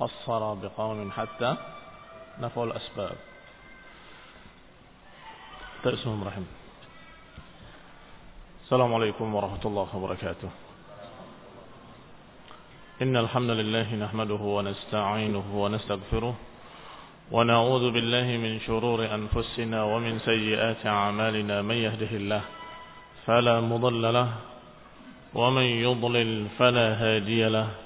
قصر بقوم حتى نفوا الأسباب. تأسهم رحم. السلام عليكم ورحمة الله وبركاته. إن الحمد لله نحمده ونستعينه ونستغفره ونعوذ بالله من شرور أنفسنا ومن سيئات أعمالنا. من يهده الله فلا مضل له ومن يضلل فلا هادي له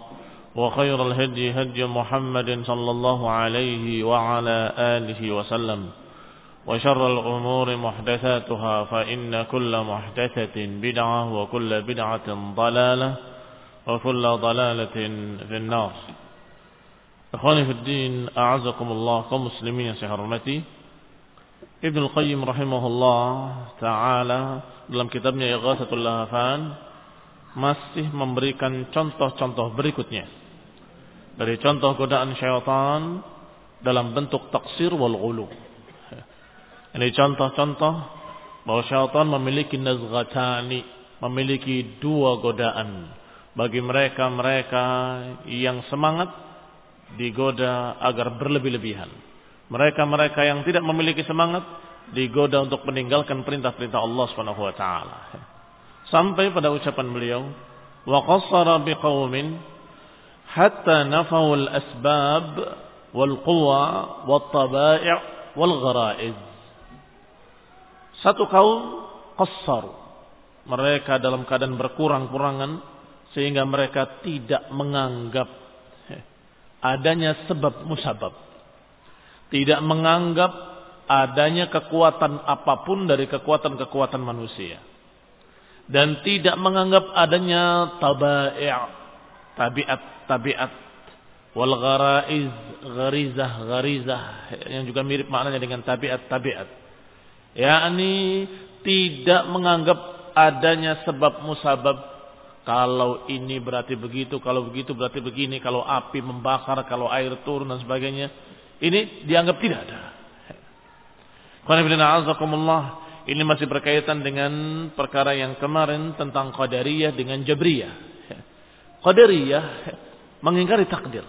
وخير الهدي هدي محمد صلى الله عليه وعلى آله وسلم. وشر الأمور محدثاتها فإن كل محدثة بدعة وكل بدعة ضلالة وكل ضلالة في النار. أخواني في الدين أعزكم الله كمسلمين سحرمتي ابن القيم رحمه الله تعالى dalam kitabnya Ighathatul Lahafan masih memberikan contoh-contoh berikutnya. Dari contoh godaan syaitan dalam bentuk taksir wal ghulu. Ini contoh-contoh bahwa syaitan memiliki nazghatani, memiliki dua godaan bagi mereka-mereka yang semangat digoda agar berlebih-lebihan. Mereka-mereka yang tidak memiliki semangat digoda untuk meninggalkan perintah-perintah Allah Subhanahu wa taala. Sampai pada ucapan beliau, "Wa qassara biqaumin hatta nafau al-asbab wal quwa wat tabai' wal ghara'iz." Satu kaum qassar. Mereka dalam keadaan berkurang-kurangan sehingga mereka tidak menganggap adanya sebab musabab. Tidak menganggap adanya kekuatan apa pun dari kekuatan-kekuatan manusia. Dan tidak menganggap adanya tabai' tabiat-tabiat wal gharaiz gharizah gharizah yang juga mirip maknanya dengan tabiat-tabiat. yakni tidak menganggap adanya sebab musabab kalau ini berarti begitu, kalau begitu berarti begini, kalau api membakar, kalau air turun dan sebagainya. Ini dianggap tidak ada. Ini masih berkaitan dengan perkara yang kemarin tentang Qadariyah dengan Jabriyah. Qadariyah mengingkari takdir.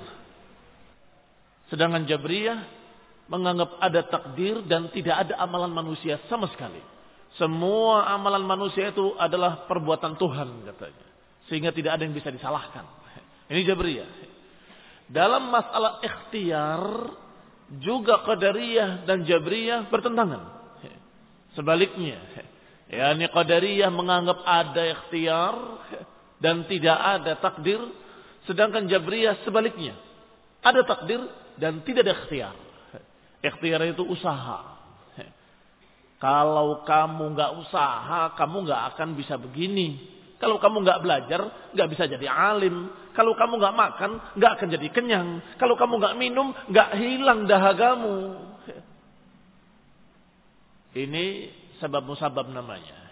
Sedangkan Jabriyah menganggap ada takdir dan tidak ada amalan manusia sama sekali. Semua amalan manusia itu adalah perbuatan Tuhan katanya sehingga tidak ada yang bisa disalahkan. Ini Jabriyah. Dalam masalah ikhtiar juga Qadariyah dan Jabriyah bertentangan. Sebaliknya, yakni Qadariyah menganggap ada ikhtiar dan tidak ada takdir, sedangkan Jabriyah sebaliknya. Ada takdir dan tidak ada ikhtiar. Ikhtiar itu usaha. Kalau kamu nggak usaha, kamu nggak akan bisa begini. Kalau kamu nggak belajar, nggak bisa jadi alim. Kalau kamu nggak makan, nggak akan jadi kenyang. Kalau kamu nggak minum, nggak hilang dahagamu. Ini sebab musabab namanya.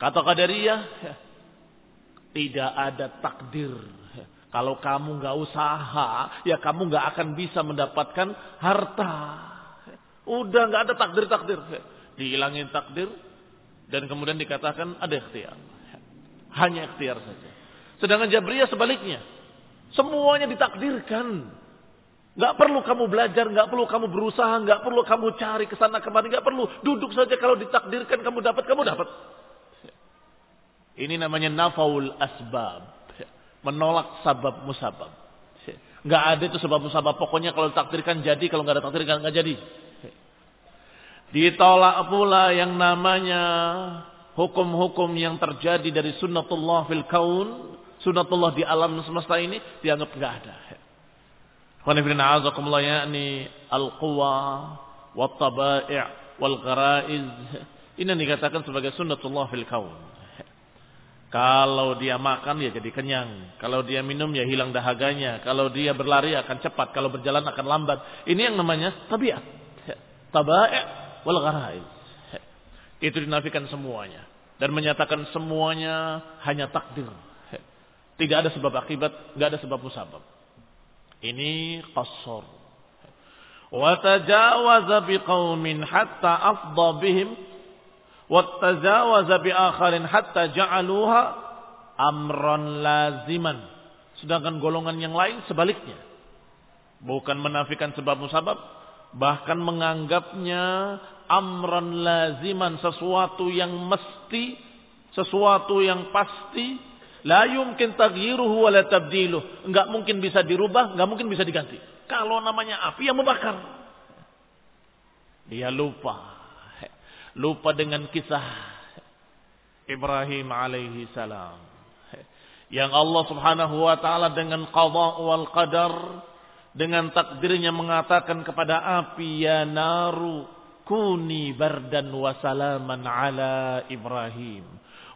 Kata Qadariyah, tidak ada takdir. Kalau kamu nggak usaha, ya kamu nggak akan bisa mendapatkan harta. Udah nggak ada takdir-takdir. Dihilangin takdir dan kemudian dikatakan ada ikhtiar. Hanya ikhtiar saja. Sedangkan Jabriyah sebaliknya. Semuanya ditakdirkan. Gak perlu kamu belajar, gak perlu kamu berusaha, gak perlu kamu cari ke sana kemari, gak perlu. Duduk saja kalau ditakdirkan kamu dapat, kamu dapat. Ini namanya nafaul asbab. Menolak sabab musabab. Gak ada itu sebab musabab. Pokoknya kalau ditakdirkan jadi, kalau gak ada takdirkan gak jadi. Ditolak pula yang namanya hukum-hukum yang terjadi dari sunnatullah fil kaun, sunnatullah di alam semesta ini dianggap gak ada. Qanifidina azakumullah yakni al-quwa wa tabai' wal gharaiz. Ini dikatakan sebagai sunnatullah fil kaun. Kalau dia makan ya jadi kenyang. Kalau dia minum ya hilang dahaganya. Kalau dia berlari akan cepat. Kalau berjalan akan lambat. Ini yang namanya tabiat. Tabai' wal gharaiz. Itu dinafikan semuanya. Dan menyatakan semuanya hanya takdir. Tidak ada sebab akibat, tidak ada sebab musabab. Ini qasar. Wa tajawaza biqaumin hatta afdha bihim wa tajawaza bi akharin hatta ja'aluha amran laziman. Sedangkan golongan yang lain sebaliknya. Bukan menafikan sebab musabab, bahkan menganggapnya amran laziman sesuatu yang mesti, sesuatu yang pasti, La yumkin taghyiruhu wa la tabdiluh. Enggak mungkin bisa dirubah, enggak mungkin bisa diganti. Kalau namanya api yang membakar. Dia lupa. Lupa dengan kisah Ibrahim alaihi salam. Yang Allah subhanahu wa ta'ala dengan qadha wal qadar. Dengan takdirnya mengatakan kepada api. Ya naru kuni bardan wa salaman ala Ibrahim.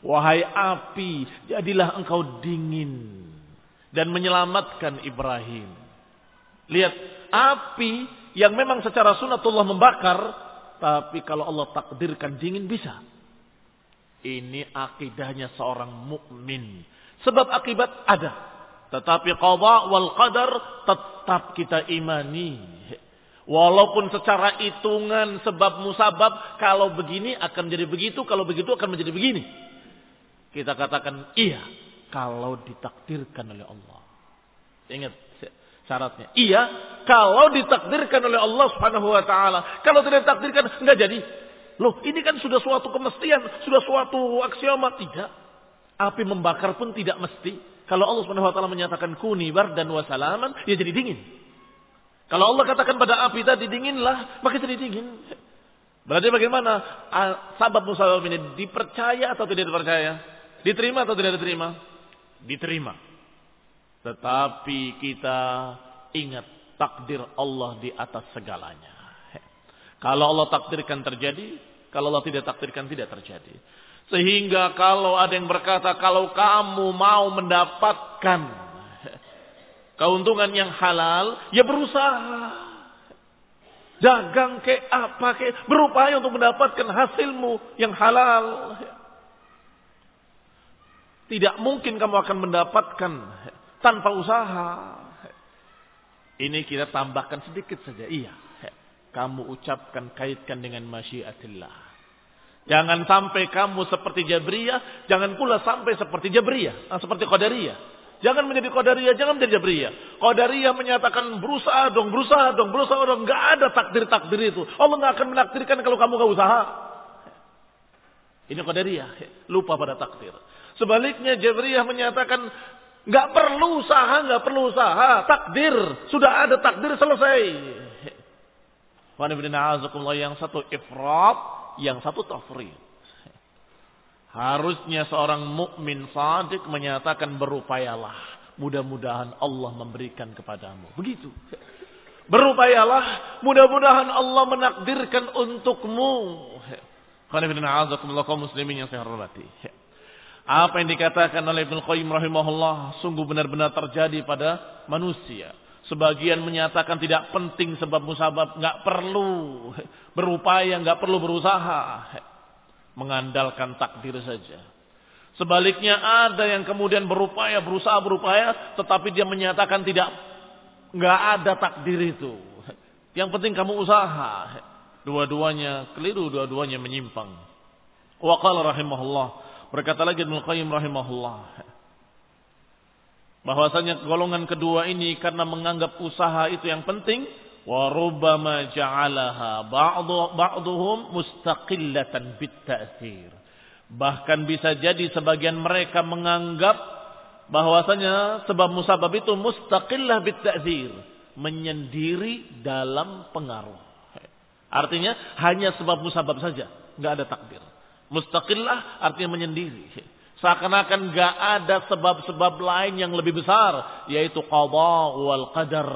Wahai api, jadilah engkau dingin dan menyelamatkan Ibrahim. Lihat, api yang memang secara sunatullah membakar, tapi kalau Allah takdirkan dingin bisa. Ini akidahnya seorang mukmin. Sebab akibat ada. Tetapi qadha wal qadar tetap kita imani. Walaupun secara hitungan sebab musabab kalau begini akan jadi begitu, kalau begitu akan menjadi begini. Kita katakan iya kalau ditakdirkan oleh Allah. Ingat syaratnya. Iya kalau ditakdirkan oleh Allah Subhanahu wa taala. Kalau tidak ditakdirkan enggak jadi. Loh, ini kan sudah suatu kemestian, sudah suatu aksioma tidak. Api membakar pun tidak mesti. Kalau Allah Subhanahu wa taala menyatakan kuni dan wasalaman, ya jadi dingin. Kalau Allah katakan pada api tadi dinginlah, maka jadi dingin. Berarti bagaimana? Sabab musabab ini dipercaya atau tidak dipercaya? Diterima atau tidak diterima? Diterima. Tetapi kita ingat takdir Allah di atas segalanya. Kalau Allah takdirkan terjadi, kalau Allah tidak takdirkan tidak terjadi. Sehingga kalau ada yang berkata kalau kamu mau mendapatkan keuntungan yang halal, ya berusaha. Dagang ke apa ke, berupaya untuk mendapatkan hasilmu yang halal. Tidak mungkin kamu akan mendapatkan tanpa usaha. Ini kita tambahkan sedikit saja. Iya. Kamu ucapkan kaitkan dengan masyiatillah. Jangan sampai kamu seperti Jabriyah. Jangan pula sampai seperti Jabriyah. Ah, seperti Qadariyah. Jangan menjadi Qadariyah. Jangan menjadi Jabriyah. Qadariyah menyatakan berusaha dong, berusaha dong, berusaha dong. Gak ada takdir-takdir itu. Allah gak akan menakdirkan kalau kamu gak usaha. Ini Qadariyah. Lupa pada takdir. Sebaliknya Jabriyah menyatakan nggak perlu usaha, nggak perlu usaha, takdir sudah ada takdir selesai. yang satu ifrat, yang satu tafrid. Harusnya seorang mukmin sadik menyatakan berupayalah. Mudah-mudahan Allah memberikan kepadamu. Begitu. Berupayalah. Mudah-mudahan Allah menakdirkan untukmu. Kaum muslimin yang saya hormati. Apa yang dikatakan oleh Ibn Qayyim rahimahullah sungguh benar-benar terjadi pada manusia. Sebagian menyatakan tidak penting sebab musabab, nggak perlu berupaya, nggak perlu berusaha, mengandalkan takdir saja. Sebaliknya ada yang kemudian berupaya, berusaha berupaya, tetapi dia menyatakan tidak, nggak ada takdir itu. Yang penting kamu usaha. Dua-duanya keliru, dua-duanya menyimpang. Wa qala rahimahullah Berkata lagi Ibnu Qayyim rahimahullah. bahwasanya golongan kedua ini karena menganggap usaha itu yang penting wa rubbama ja'alaha ba'dhum mustaqillatan bit bahkan bisa jadi sebagian mereka menganggap bahwasanya sebab musabab itu mustaqillah bit menyendiri dalam pengaruh. Artinya hanya sebab musabab saja nggak ada takdir mustaqillah artinya menyendiri Seakan-akan gak ada sebab-sebab lain yang lebih besar. Yaitu qadha wal qadar.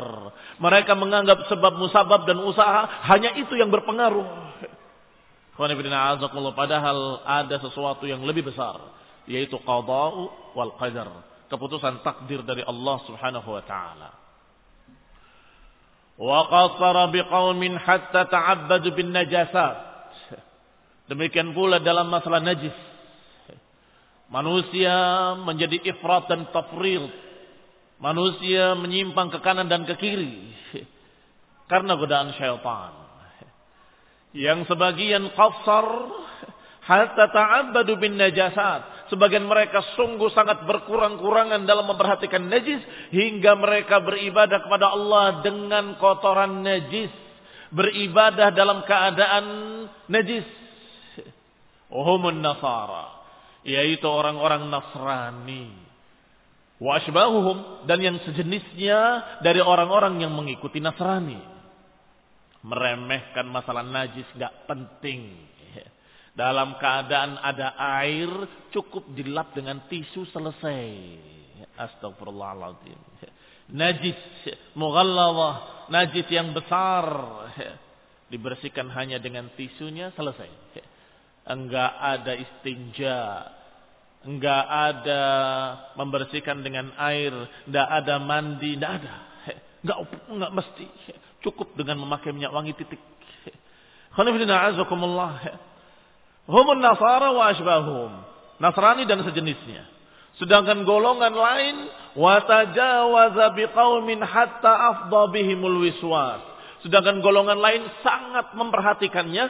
Mereka menganggap sebab musabab dan usaha hanya itu yang berpengaruh. Padahal ada sesuatu yang lebih besar. Yaitu qadha wal qadar. Keputusan takdir dari Allah subhanahu wa ta'ala. Biqaumin hatta ta'abbadu bin najasat. Demikian pula dalam masalah najis Manusia menjadi ifrat dan tafrir. Manusia menyimpang ke kanan dan ke kiri. Karena godaan syaitan. Yang sebagian qasar hatta ta'abbadu bin najasat. Sebagian mereka sungguh sangat berkurang-kurangan dalam memperhatikan najis hingga mereka beribadah kepada Allah dengan kotoran najis, beribadah dalam keadaan najis. Uhumun nasara yaitu orang-orang Nasrani. Wa dan yang sejenisnya dari orang-orang yang mengikuti Nasrani. Meremehkan masalah najis gak penting. Dalam keadaan ada air cukup dilap dengan tisu selesai. Astagfirullahaladzim. Najis mughalladhah, najis yang besar dibersihkan hanya dengan tisunya selesai. Enggak ada istinja, Enggak ada membersihkan dengan air, enggak ada mandi, enggak ada. Enggak enggak mesti. Cukup dengan memakai minyak wangi titik. Khanifidina azakumullah. Humun nasara wa asbahum. Nasrani dan sejenisnya. Sedangkan golongan lain watajawaza biqaumin hatta afdha bihimul wiswas. Sedangkan golongan lain sangat memperhatikannya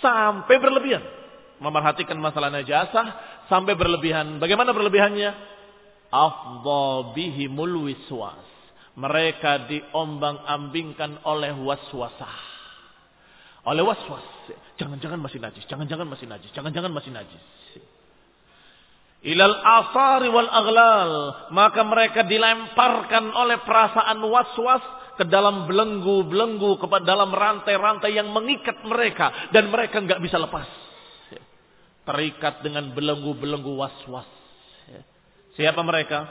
sampai berlebihan. Memperhatikan masalah najasah sampai berlebihan. Bagaimana berlebihannya? Afdha bihimul wiswas. Mereka diombang-ambingkan oleh waswasah. Oleh waswas. Jangan-jangan masih najis, jangan-jangan masih najis, jangan-jangan masih najis. Ilal asari wal aglal. Maka mereka dilemparkan oleh perasaan waswas ke dalam belenggu-belenggu, ke dalam rantai-rantai yang mengikat mereka. Dan mereka nggak bisa lepas terikat dengan belenggu-belenggu was-was. Siapa mereka?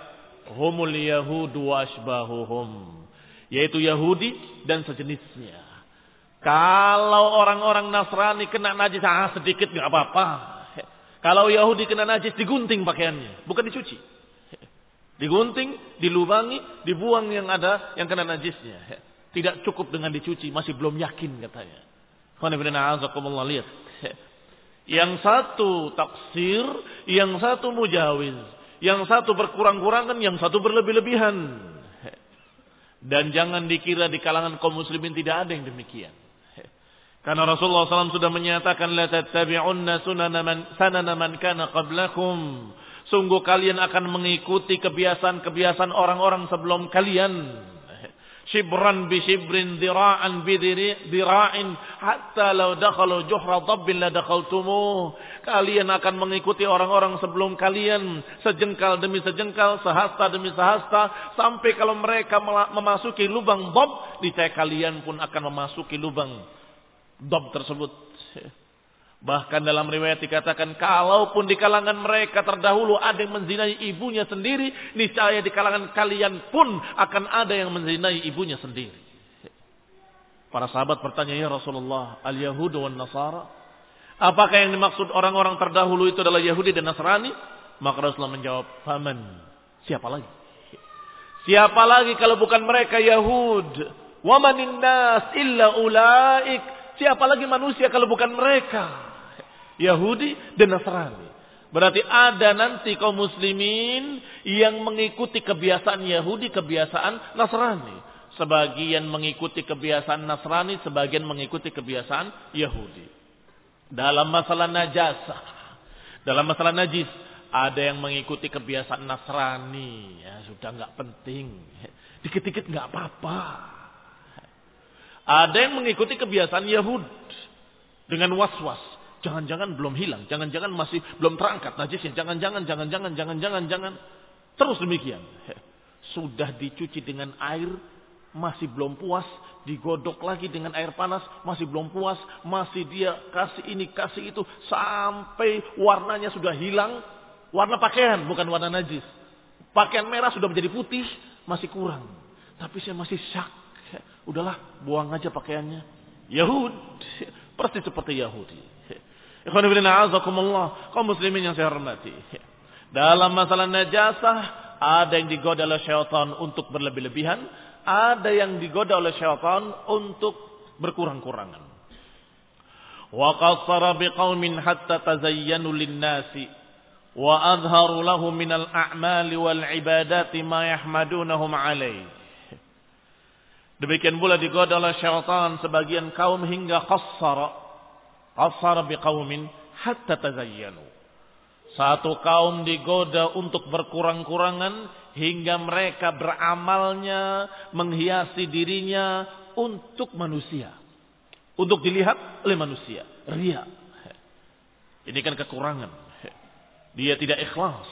Humul Yahudu wasbahuhum. Yaitu Yahudi dan sejenisnya. Kalau orang-orang Nasrani kena najis, ah sedikit nggak apa-apa. Kalau Yahudi kena najis, digunting pakaiannya. Bukan dicuci. Digunting, dilubangi, dibuang yang ada yang kena najisnya. Tidak cukup dengan dicuci, masih belum yakin katanya. Lihat. Yang satu taksir, yang satu mujawiz. Yang satu berkurang-kurangan, yang satu berlebih-lebihan. Dan jangan dikira di kalangan kaum muslimin tidak ada yang demikian. Karena Rasulullah SAW sudah menyatakan la tattabi'unna man sanana man kana qablakum. Sungguh kalian akan mengikuti kebiasaan-kebiasaan orang-orang sebelum kalian shibran bi shibrin dira'an bi dira'in. Hatta law dakhalu juhra dabbin la dakhaltumuh. Kalian akan mengikuti orang-orang sebelum kalian. Sejengkal demi sejengkal sehasta demi sehasta. Sampai kalau mereka memasuki lubang dab niscaya kalian pun akan memasuki lubang dab tersebut Bahkan dalam riwayat dikatakan kalaupun di kalangan mereka terdahulu ada yang menzinai ibunya sendiri, niscaya di kalangan kalian pun akan ada yang menzinai ibunya sendiri. Para sahabat bertanya, "Ya Rasulullah, al-Yahudu wan Nasara?" Apakah yang dimaksud orang-orang terdahulu itu adalah Yahudi dan Nasrani? Maka Rasulullah menjawab, "Faman?" Siapa lagi? Siapa lagi kalau bukan mereka Yahud? Wa manin nas illa ulaik. Siapa lagi manusia kalau bukan mereka? Yahudi dan Nasrani. Berarti ada nanti kaum muslimin yang mengikuti kebiasaan Yahudi, kebiasaan Nasrani. Sebagian mengikuti kebiasaan Nasrani, sebagian mengikuti kebiasaan Yahudi. Dalam masalah najasah, dalam masalah najis, Ada yang mengikuti kebiasaan Nasrani, ya sudah nggak penting. Dikit-dikit nggak apa-apa. Ada yang mengikuti kebiasaan Yahud dengan was-was. Jangan-jangan belum hilang, jangan-jangan masih belum terangkat najisnya, jangan-jangan, jangan-jangan, jangan-jangan, jangan. Terus demikian. Sudah dicuci dengan air, masih belum puas, digodok lagi dengan air panas, masih belum puas, masih dia kasih ini, kasih itu, sampai warnanya sudah hilang, warna pakaian, bukan warna najis. Pakaian merah sudah menjadi putih, masih kurang. Tapi saya masih syak. Udahlah, buang aja pakaiannya. Yahud, persis seperti Yahudi. Kaum muslimin yang saya hormati. Dalam masalah najasah, ada yang digoda oleh syaitan untuk berlebih-lebihan. Ada yang digoda oleh syaitan untuk berkurang-kurangan. Wa qassara biqaumin hatta tazayyanu lin-nasi wa adharu lahum minal a'mali wal ibadati ma yahmadunahum alaih. Demikian pula digoda oleh syaitan sebagian kaum hingga qassara Asar biqaumin hatta tazayyanu. Satu kaum digoda untuk berkurang-kurangan hingga mereka beramalnya menghiasi dirinya untuk manusia. Untuk dilihat oleh manusia. Ria. Ini kan kekurangan. Dia tidak ikhlas.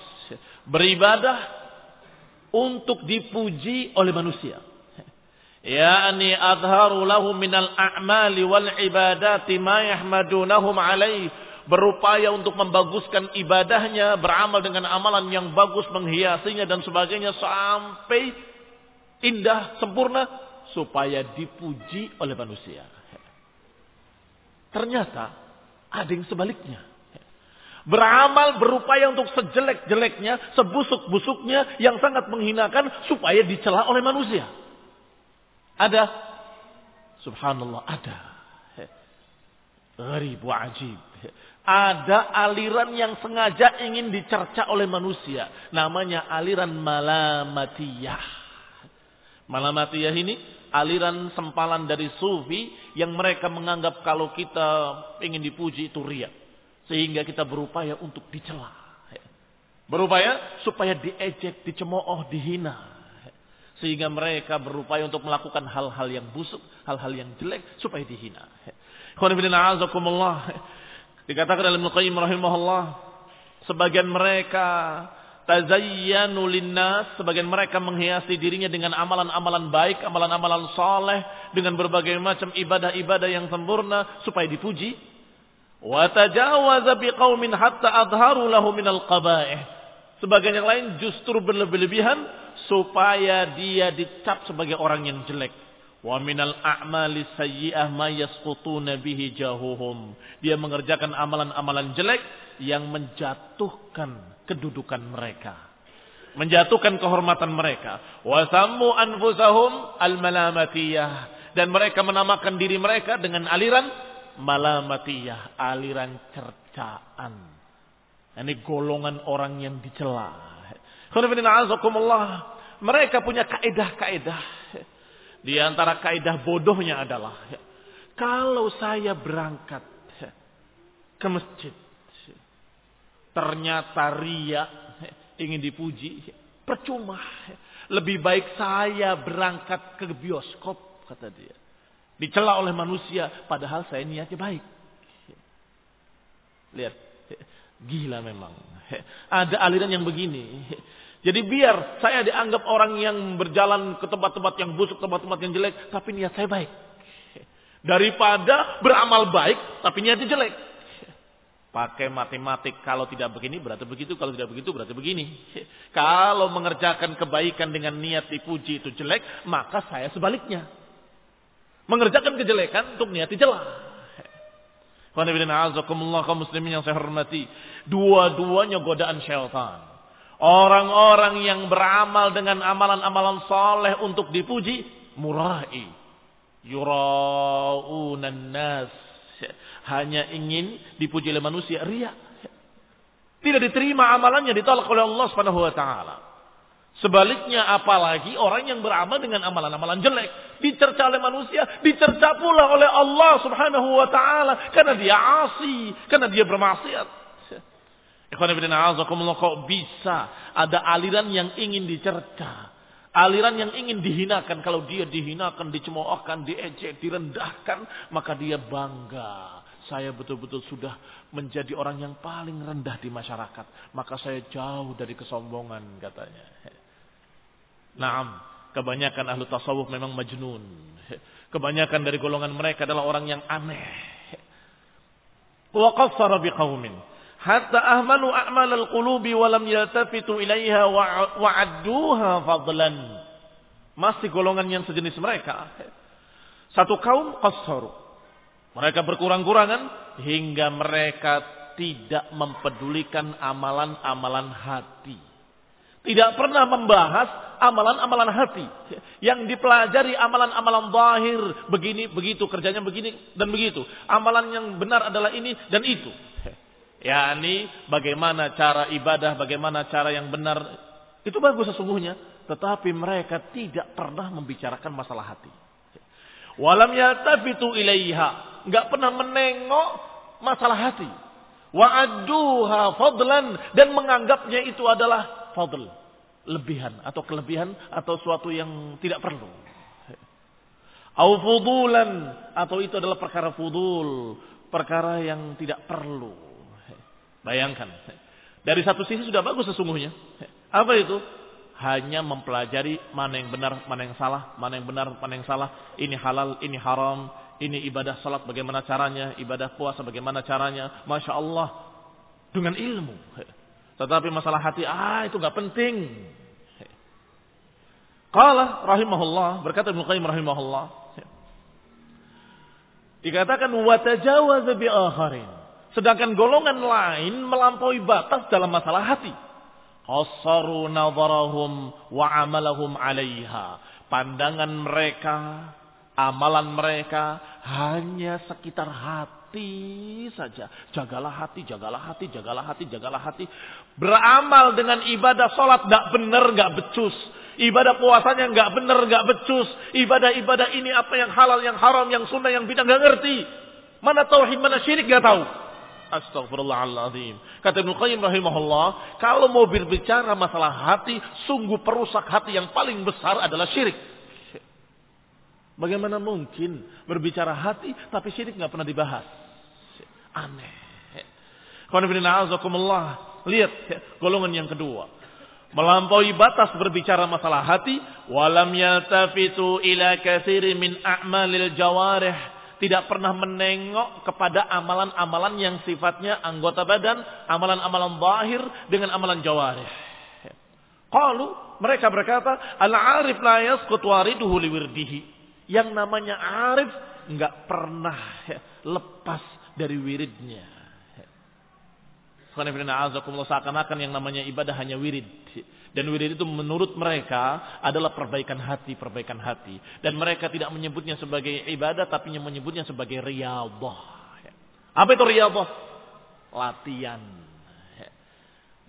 Beribadah untuk dipuji oleh manusia yakni adharu lahum minal a'mali wal ibadati ma yahmadunahum alaih. Berupaya untuk membaguskan ibadahnya beramal dengan amalan yang bagus menghiasinya dan sebagainya sampai indah sempurna supaya dipuji oleh manusia. Ternyata ada yang sebaliknya. Beramal berupaya untuk sejelek-jeleknya sebusuk-busuknya yang sangat menghinakan supaya dicela oleh manusia ada? Subhanallah, ada. Gharib wa ajib. Ada aliran yang sengaja ingin dicerca oleh manusia. Namanya aliran malamatiyah. Malamatiyah ini aliran sempalan dari sufi yang mereka menganggap kalau kita ingin dipuji itu ria. Sehingga kita berupaya untuk dicela. Berupaya supaya diejek, dicemooh, dihina. Sehingga mereka berupaya untuk melakukan hal-hal yang busuk, hal-hal yang jelek supaya dihina. Dikatakan dalam Al-Qayyim rahimahullah, sebagian mereka tazayyanu linnas, sebagian mereka menghiasi dirinya dengan amalan-amalan baik, amalan-amalan saleh, dengan berbagai macam ibadah-ibadah yang sempurna supaya dipuji. Wa tajawaza biqaumin hatta adharu lahu minal qaba'ih. Sebagian yang lain justru berlebih-lebihan supaya dia dicap sebagai orang yang jelek. Wa minal a'mali sayyi'ah ma yasqutuna bihi jahuhum. Dia mengerjakan amalan-amalan jelek yang menjatuhkan kedudukan mereka. Menjatuhkan kehormatan mereka. Wa sammu anfusahum al-malamatiyah. Dan mereka menamakan diri mereka dengan aliran malamatiyah. Aliran cercaan. Ini golongan orang yang dicela. Mereka punya kaedah-kaedah. Di antara kaedah bodohnya adalah kalau saya berangkat ke masjid ternyata ria ingin dipuji. Percuma. Lebih baik saya berangkat ke bioskop kata dia. Dicela oleh manusia padahal saya niatnya baik. Lihat gila memang ada aliran yang begini jadi biar saya dianggap orang yang berjalan ke tempat-tempat yang busuk, tempat-tempat yang jelek, tapi niat saya baik. Daripada beramal baik, tapi niatnya jelek. Pakai matematik, kalau tidak begini berarti begitu, kalau tidak begitu berarti begini. Kalau mengerjakan kebaikan dengan niat dipuji itu jelek, maka saya sebaliknya. Mengerjakan kejelekan untuk niat dijelah. Kaum muslimin yang saya hormati. Dua-duanya godaan syaitan. Orang-orang yang beramal dengan amalan-amalan saleh untuk dipuji, murai. Yuraunan nas. Hanya ingin dipuji oleh manusia, ria. Tidak diterima amalannya, ditolak oleh Allah Subhanahu wa taala. Sebaliknya apalagi orang yang beramal dengan amalan-amalan jelek. Dicerca oleh manusia, dicerca pula oleh Allah subhanahu wa ta'ala. Karena dia asi, karena dia bermaksiat. kok bisa ada aliran yang ingin dicerca. Aliran yang ingin dihinakan. Kalau dia dihinakan, dicemoohkan, diejek, direndahkan. Maka dia bangga. Saya betul-betul sudah menjadi orang yang paling rendah di masyarakat. Maka saya jauh dari kesombongan katanya. Naam, kebanyakan ahlu tasawuf memang majnun. Kebanyakan dari golongan mereka adalah orang yang aneh. Wa biqaumin hatta ahmalu a'mal al-qulubi wa lam yaltafitu ilaiha wa adduha fadlan. Masih golongan yang sejenis mereka. Satu kaum qassaru mereka berkurang-kurangan hingga mereka tidak mempedulikan amalan-amalan hati. Tidak pernah membahas amalan-amalan hati. Yang dipelajari amalan-amalan zahir. Begini, begitu, kerjanya begini dan begitu. Amalan yang benar adalah ini dan itu. Ya, ini bagaimana cara ibadah, bagaimana cara yang benar. Itu bagus sesungguhnya. Tetapi mereka tidak pernah membicarakan masalah hati. Walam yaltafitu ilaiha nggak pernah menengok masalah hati. Wa'aduha fadlan dan menganggapnya itu adalah fadl, lebihan atau kelebihan atau suatu yang tidak perlu. Au fudulan atau itu adalah perkara fudul, perkara yang tidak perlu. Bayangkan. Dari satu sisi sudah bagus sesungguhnya. Apa itu? Hanya mempelajari mana yang benar, mana yang salah, mana yang benar, mana yang salah. Ini halal, ini haram, ini ibadah salat bagaimana caranya, ibadah puasa bagaimana caranya. Masya Allah. Dengan ilmu. Tetapi masalah hati, ah itu nggak penting. Qala rahimahullah, berkata Ibnu Qayyim rahimahullah. Dikatakan watajawaza bi akharin. Sedangkan golongan lain melampaui batas dalam masalah hati. Qassaru nadharahum wa amalahum 'alaiha. Pandangan mereka Amalan mereka hanya sekitar hati saja. Jagalah hati, jagalah hati, jagalah hati, jagalah hati. Beramal dengan ibadah sholat gak benar, gak becus. Ibadah puasanya gak benar, gak becus. Ibadah-ibadah ini apa yang halal, yang haram, yang sunnah, yang bidang gak ngerti. Mana tauhid, mana syirik gak tahu. Astagfirullahaladzim. Kata Ibn Qayyim rahimahullah, kalau mau berbicara masalah hati, sungguh perusak hati yang paling besar adalah syirik. Bagaimana mungkin berbicara hati tapi syirik nggak pernah dibahas? Aneh. Lihat golongan yang kedua. Melampaui batas berbicara masalah hati. Walam yaltafitu ila kathiri min a'malil jawarih. Tidak pernah menengok kepada amalan-amalan yang sifatnya anggota badan. Amalan-amalan zahir dengan amalan jawarih. Qalu mereka berkata, al-arif la yasqut wariduhu liwirdihi. Yang namanya arif nggak pernah lepas dari wiridnya. Seakan-akan yang namanya ibadah hanya wirid. Dan wirid itu menurut mereka adalah perbaikan hati, perbaikan hati. Dan mereka tidak menyebutnya sebagai ibadah, tapi menyebutnya sebagai riyadhah. Apa itu riyadhah? Latihan.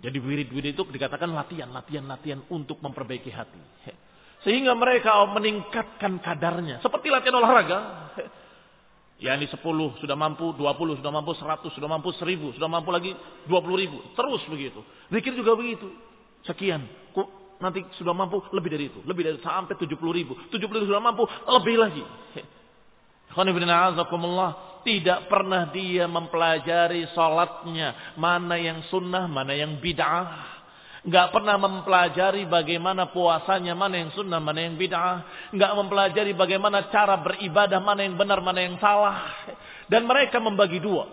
Jadi wirid-wirid itu dikatakan latihan, latihan, latihan untuk memperbaiki hati. Sehingga mereka meningkatkan kadarnya. Seperti latihan olahraga. Ya ini 10 sudah mampu, 20 sudah mampu, 100 sudah mampu, 1000 sudah mampu lagi 20 ribu. Terus begitu. Zikir juga begitu. Sekian. Kok nanti sudah mampu lebih dari itu. Lebih dari sampai 70 ribu. 70 ribu sudah mampu lebih lagi. Tidak pernah dia mempelajari sholatnya. Mana yang sunnah, mana yang bid'ah. Nggak pernah mempelajari bagaimana puasanya, mana yang sunnah, mana yang bid'ah. Nggak mempelajari bagaimana cara beribadah, mana yang benar, mana yang salah. Dan mereka membagi dua.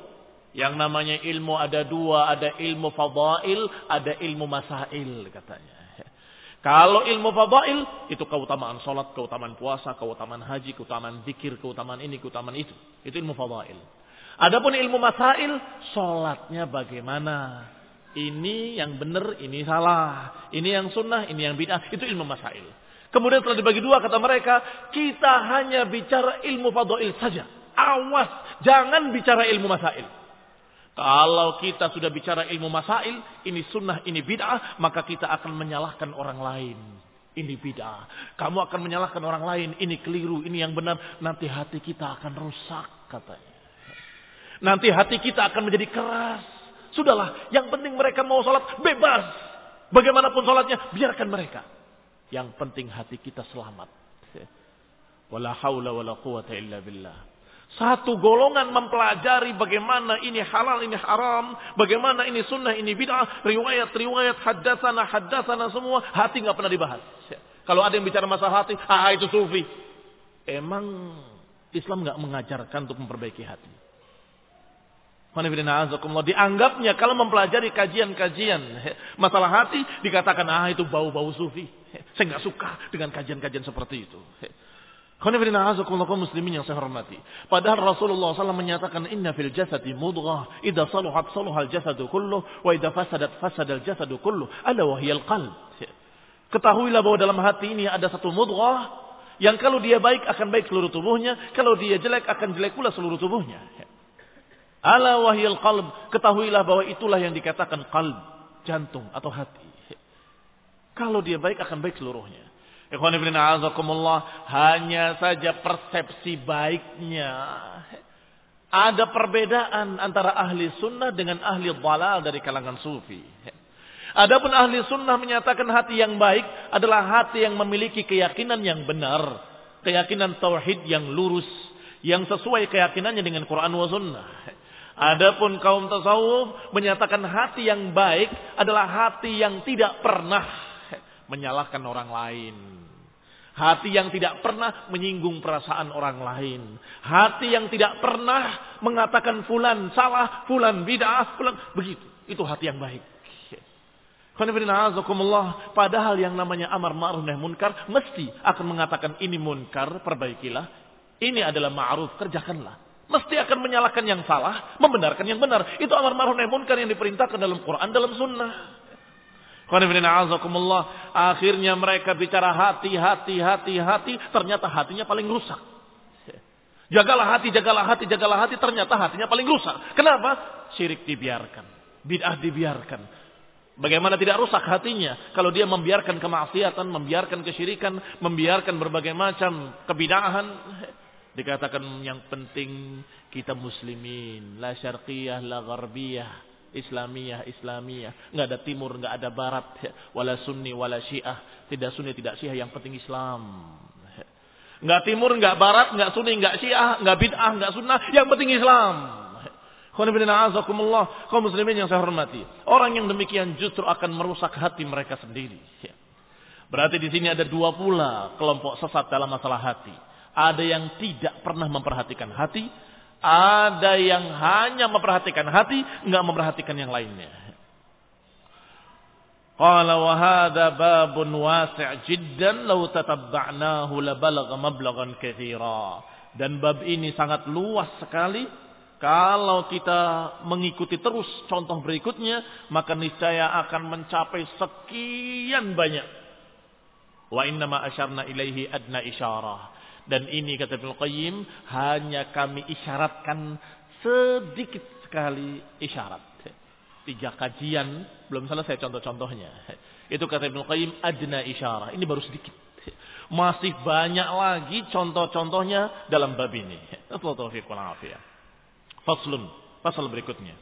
Yang namanya ilmu ada dua, ada ilmu fadail, ada ilmu masail katanya. Kalau ilmu fadail, itu keutamaan sholat, keutamaan puasa, keutamaan haji, keutamaan zikir, keutamaan ini, keutamaan itu. Itu ilmu fadail. Adapun ilmu masail, sholatnya bagaimana? Ini yang benar, ini salah. Ini yang sunnah, ini yang bid'ah. Itu ilmu masail. Kemudian telah dibagi dua kata mereka, kita hanya bicara ilmu fadha'il saja. Awas, jangan bicara ilmu masail. Kalau kita sudah bicara ilmu masail, ini sunnah, ini bid'ah, maka kita akan menyalahkan orang lain. Ini bid'ah. Kamu akan menyalahkan orang lain, ini keliru, ini yang benar. Nanti hati kita akan rusak katanya. Nanti hati kita akan menjadi keras Sudahlah, yang penting mereka mau sholat bebas. Bagaimanapun sholatnya, biarkan mereka. Yang penting hati kita selamat. Wala haula wala quwata illa billah. Satu golongan mempelajari bagaimana ini halal, ini haram, bagaimana ini sunnah, ini bid'ah, riwayat-riwayat, haddasana, haddasana semua, hati nggak pernah dibahas. Kalau ada yang bicara masalah hati, ah itu sufi. Emang Islam nggak mengajarkan untuk memperbaiki hati. Dianggapnya kalau mempelajari kajian-kajian masalah hati dikatakan ah itu bau-bau sufi. Saya nggak suka dengan kajian-kajian seperti itu. muslimin yang saya hormati. Padahal Rasulullah SAW menyatakan inna fil jasadi mudghah idza saluhat saluhal jasadu kulluh wa idza fasadat fasadal jasadu kulluh ala qalb. Ketahuilah bahwa dalam hati ini ada satu mudghah yang kalau dia baik akan baik seluruh tubuhnya, kalau dia jelek akan jelek pula seluruh tubuhnya. Ala wahyal qalb, ketahuilah bahwa itulah yang dikatakan qalb, jantung atau hati. Kalau dia baik akan baik seluruhnya. Ikhwan ibn a'azakumullah, hanya saja persepsi baiknya. Ada perbedaan antara ahli sunnah dengan ahli dalal dari kalangan sufi. Adapun ahli sunnah menyatakan hati yang baik adalah hati yang memiliki keyakinan yang benar. Keyakinan tauhid yang lurus. Yang sesuai keyakinannya dengan Quran wa sunnah. Adapun kaum tasawuf menyatakan hati yang baik adalah hati yang tidak pernah menyalahkan orang lain. Hati yang tidak pernah menyinggung perasaan orang lain. Hati yang tidak pernah mengatakan fulan salah, fulan bid'ah, fulan begitu. Itu hati yang baik. Padahal yang namanya amar ma'ruf nahi munkar mesti akan mengatakan ini munkar, perbaikilah. Ini adalah ma'ruf, kerjakanlah. Mesti akan menyalahkan yang salah, membenarkan yang benar. Itu amar ma'ruf nahi munkar yang diperintahkan dalam Quran, dalam sunnah. Akhirnya mereka bicara hati, hati, hati, hati. Ternyata hatinya paling rusak. Jagalah hati, jagalah hati, jagalah hati. Ternyata hatinya paling rusak. Kenapa? Syirik dibiarkan. Bid'ah dibiarkan Bagaimana tidak rusak hatinya kalau dia membiarkan kemaksiatan, membiarkan kesyirikan, membiarkan berbagai macam kebidahan. Dikatakan yang penting kita muslimin, la syarqiyah, la gharbiyah, islamiyah, islamiyah. Enggak ada timur, enggak ada barat, wala sunni, wala syiah. Tidak sunni, tidak syiah, yang penting Islam. Enggak timur, enggak barat, enggak sunni, enggak syiah, enggak bid'ah, enggak sunnah, yang penting Islam kaum muslimin yang saya hormati. Orang yang demikian justru akan merusak hati mereka sendiri. Berarti di sini ada dua pula kelompok sesat dalam masalah hati. Ada yang tidak pernah memperhatikan hati, ada yang hanya memperhatikan hati, enggak memperhatikan yang lainnya. Qala wa hadha babun wasi' jiddan law tatabba'nahu labalagha mablaghan katsira. Dan bab ini sangat luas sekali kalau kita mengikuti terus contoh berikutnya, maka niscaya akan mencapai sekian banyak. Wa innama asyarna ilaihi adna isyarah. Dan ini kata Ibnu Qayyim, hanya kami isyaratkan sedikit sekali isyarat. Tiga kajian, belum selesai contoh-contohnya. Itu kata Ibnu Qayyim, adna isyarah. Ini baru sedikit. Masih banyak lagi contoh-contohnya dalam bab ini. Faslun. Fasal berikutnya.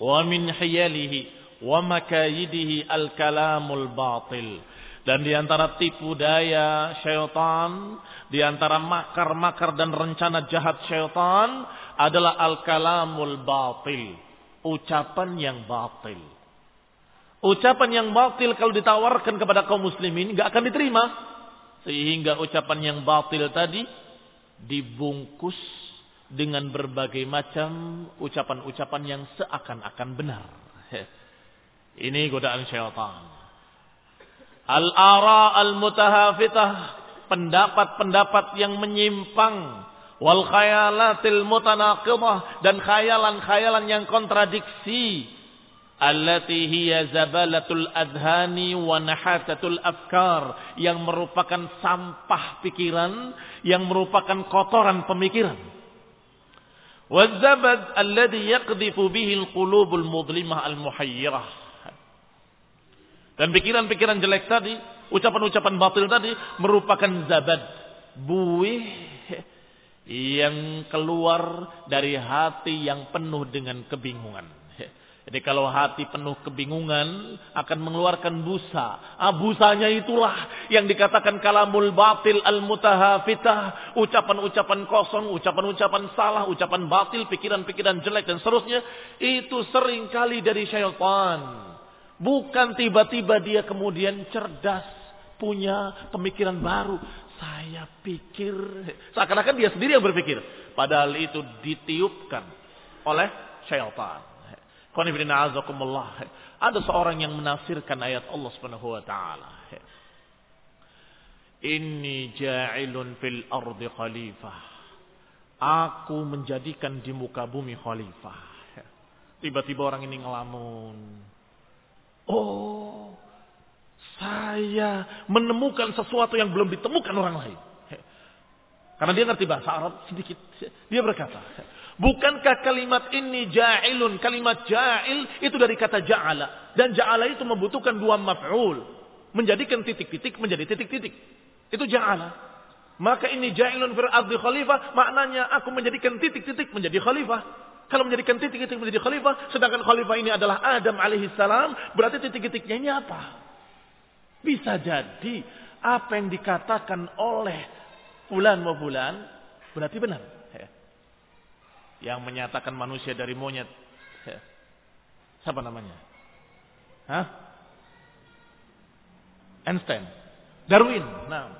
Wa min hiyalihi wa makayidihi al-kalamul batil. Dan di antara tipu daya syaitan, di antara makar-makar dan rencana jahat syaitan adalah al-kalamul batil. Ucapan yang batil. Ucapan yang batil kalau ditawarkan kepada kaum muslimin nggak akan diterima. Sehingga ucapan yang batil tadi dibungkus dengan berbagai macam ucapan-ucapan yang seakan-akan benar. Ini godaan syaitan Al-ara al-mutahafitah, pendapat-pendapat yang menyimpang, wal khayalatil mutanaqidah dan khayalan-khayalan yang kontradiksi. Allati hiya zabalatul adhani wa nahatatul afkar yang merupakan sampah pikiran, yang merupakan kotoran pemikiran والزبد الذي يقذف به القلوب المظلمة المحيرة dan pikiran-pikiran jelek tadi, ucapan-ucapan batil tadi merupakan zabad, buih yang keluar dari hati yang penuh dengan kebingungan. Jadi kalau hati penuh kebingungan akan mengeluarkan busa. Ah, busanya itulah yang dikatakan kalamul batil al-mutahafitah. Ucapan-ucapan kosong, ucapan-ucapan salah, ucapan batil, pikiran-pikiran jelek dan seterusnya. Itu sering kali dari syaitan. Bukan tiba-tiba dia kemudian cerdas, punya pemikiran baru. Saya pikir, seakan-akan dia sendiri yang berpikir. Padahal itu ditiupkan oleh syaitan. Ada seorang yang menafsirkan ayat Allah Subhanahu wa taala. Inni ja'ilun fil ardi khalifah. Aku menjadikan di muka bumi khalifah. Tiba-tiba orang ini ngelamun. Oh, saya menemukan sesuatu yang belum ditemukan orang lain. Karena dia ngerti bahasa Arab sedikit. Dia berkata, Bukankah kalimat ini ja'ilun? Kalimat ja'il itu dari kata ja'ala. Dan ja'ala itu membutuhkan dua maf'ul. Menjadikan titik-titik menjadi titik-titik. Itu ja'ala. Maka ini ja'ilun ardi khalifah. Maknanya aku menjadikan titik-titik menjadi khalifah. Kalau menjadikan titik-titik menjadi khalifah. Sedangkan khalifah ini adalah Adam alaihi salam. Berarti titik-titiknya ini apa? Bisa jadi apa yang dikatakan oleh bulan mau bulan berarti benar yang menyatakan manusia dari monyet. Siapa namanya? Hah? Einstein. Darwin. Nah,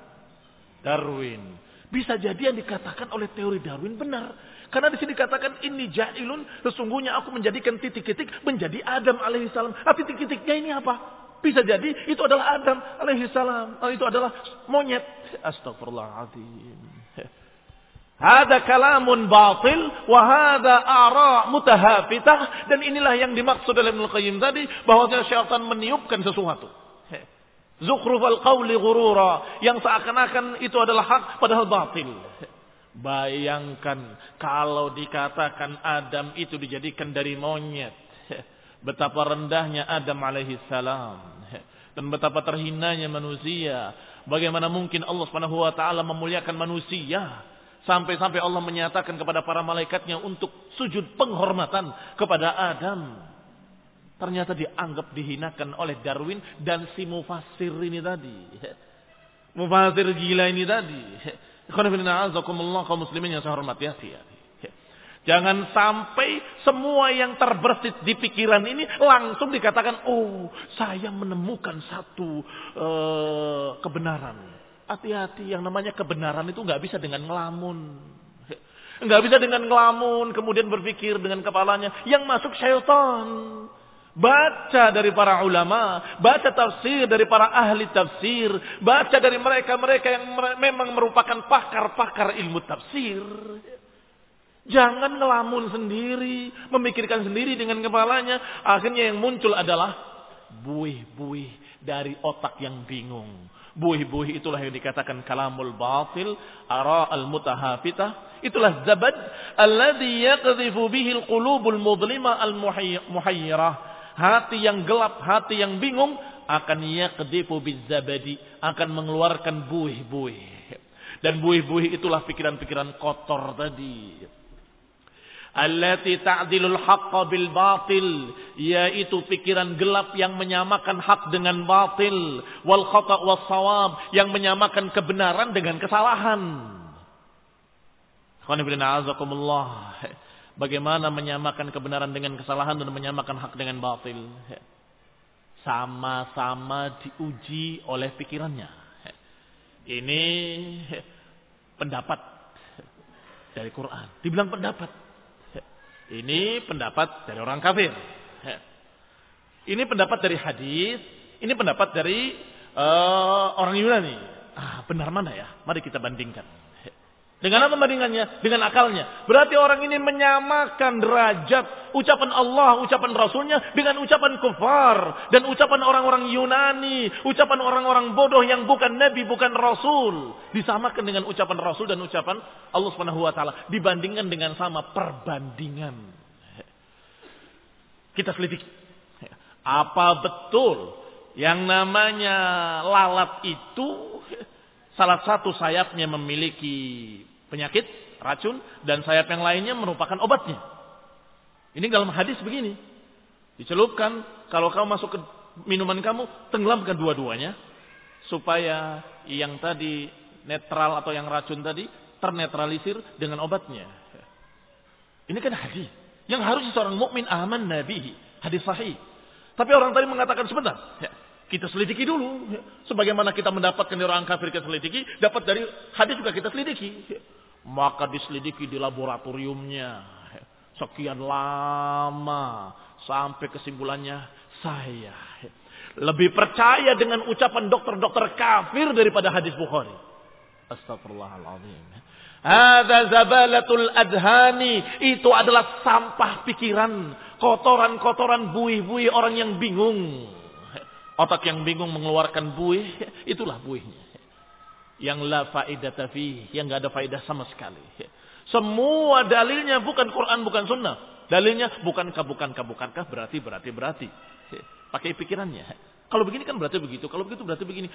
Darwin. Bisa jadi yang dikatakan oleh teori Darwin benar. Karena di sini dikatakan ini jahilun, sesungguhnya aku menjadikan titik-titik menjadi Adam alaihissalam. Ah, titik-titiknya ini apa? Bisa jadi itu adalah Adam alaihissalam. Oh, itu adalah monyet. Astagfirullahaladzim. Hada kalamun batil wa hada ara mutahafitah dan inilah yang dimaksud oleh Ibnu Qayyim tadi bahwa syaitan meniupkan sesuatu. Zukhrufal qawli ghurura yang seakan-akan itu adalah hak padahal batil. Bayangkan kalau dikatakan Adam itu dijadikan dari monyet. Betapa rendahnya Adam alaihi salam dan betapa terhinanya manusia. Bagaimana mungkin Allah Subhanahu wa taala memuliakan manusia? Sampai-sampai Allah menyatakan kepada para malaikatnya untuk sujud penghormatan kepada Adam. Ternyata dianggap dihinakan oleh Darwin dan si mufasir ini tadi. Mufasir gila ini tadi. Muslimin yang saya hormati Jangan sampai semua yang terbersit di pikiran ini langsung dikatakan, oh saya menemukan satu uh, kebenaran. Hati-hati yang namanya kebenaran itu nggak bisa dengan ngelamun. Nggak bisa dengan ngelamun kemudian berpikir dengan kepalanya. Yang masuk syaitan. Baca dari para ulama, baca tafsir dari para ahli tafsir, baca dari mereka-mereka yang memang merupakan pakar-pakar ilmu tafsir. Jangan ngelamun sendiri, memikirkan sendiri dengan kepalanya. Akhirnya yang muncul adalah buih-buih dari otak yang bingung. Buih-buih itulah yang dikatakan kalamul batil, ara al-mutahafitah. Itulah zabad alladhi yaqdhifu bihi al-qulubul mudlima al-muhayyirah. Hati yang gelap, hati yang bingung akan yaqdhifu bizabadi, akan mengeluarkan buih-buih. Dan buih-buih itulah pikiran-pikiran kotor tadi. Allati ta'dilul haqqa bil batil yaitu pikiran gelap yang menyamakan hak dengan batil. Wal khata' was sawab yang menyamakan kebenaran dengan kesalahan Bagaimana menyamakan kebenaran dengan kesalahan dan menyamakan hak dengan batil? Sama-sama diuji oleh pikirannya. Ini pendapat dari Quran. Dibilang pendapat. Ini pendapat dari orang kafir. Ini pendapat dari hadis, ini pendapat dari uh, orang Yunani. Ah, benar mana ya? Mari kita bandingkan. Dengan apa bandingannya? Dengan akalnya. Berarti orang ini menyamakan derajat ucapan Allah, ucapan Rasulnya dengan ucapan kufar. Dan ucapan orang-orang Yunani, ucapan orang-orang bodoh yang bukan Nabi, bukan Rasul. Disamakan dengan ucapan Rasul dan ucapan Allah Subhanahu Wa Taala. Dibandingkan dengan sama perbandingan. Kita selidiki. Apa betul yang namanya lalat itu salah satu sayapnya memiliki penyakit racun dan sayap yang lainnya merupakan obatnya. Ini dalam hadis begini. Dicelupkan kalau kamu masuk ke minuman kamu, tenggelamkan dua-duanya supaya yang tadi netral atau yang racun tadi ternetralisir dengan obatnya. Ini kan hadis yang harus seorang mukmin aman nabi hadis sahih. Tapi orang tadi mengatakan sebentar, ya, kita selidiki dulu. Ya. Sebagaimana kita mendapatkan dari orang kafir kita selidiki, dapat dari hadis juga kita selidiki. Ya. Maka diselidiki di laboratoriumnya. Ya. Sekian lama sampai kesimpulannya saya ya. lebih percaya dengan ucapan dokter-dokter kafir daripada hadis Bukhari. Astagfirullahaladzim. Ada zabalatul adhani. Itu adalah sampah pikiran. Kotoran-kotoran buih-buih orang yang bingung. Otak yang bingung mengeluarkan buih. Itulah buihnya. Yang la faidata fi. Yang gak ada faidah sama sekali. Semua dalilnya bukan Quran, bukan sunnah. Dalilnya bukankah, bukankah, bukankah, berarti, berarti, berarti. Pakai pikirannya. Kalau begini kan berarti begitu. Kalau begitu berarti begini.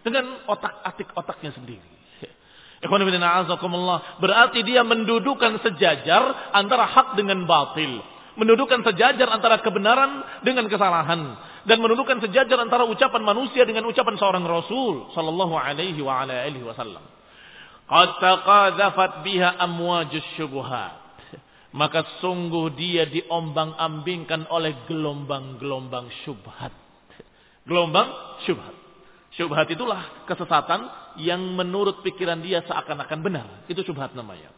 Dengan otak atik otaknya sendiri. Berarti dia mendudukan sejajar antara hak dengan batil. Mendudukan sejajar antara kebenaran dengan kesalahan. Dan mendudukan sejajar antara ucapan manusia dengan ucapan seorang Rasul. Sallallahu alaihi wa ala alihi wasallam. Qad taqadhafat biha amwajus syubuhat. Maka sungguh dia diombang-ambingkan oleh gelombang-gelombang syubhat. Gelombang syubhat. Syubhat itulah kesesatan yang menurut pikiran dia seakan-akan benar. Itu syubhat namanya.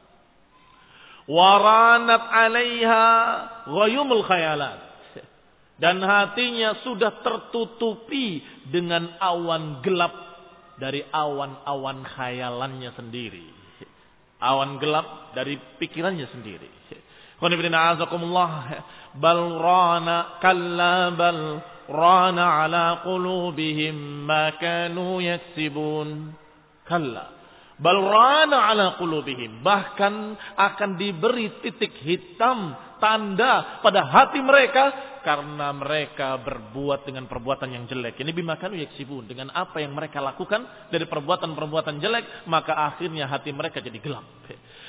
Waranat alaiha ghayumul khayalat dan hatinya sudah tertutupi dengan awan gelap dari awan-awan khayalannya sendiri. Awan gelap dari pikirannya sendiri. Bal rana kalla bal rana ala qulubihim ma kanu yaksibun. Kalla. Bal rana ala qulubihim. Bahkan akan diberi titik hitam tanda pada hati mereka karena mereka berbuat dengan perbuatan yang jelek. Ini bimakanu yaksibun dengan apa yang mereka lakukan dari perbuatan-perbuatan jelek, maka akhirnya hati mereka jadi gelap.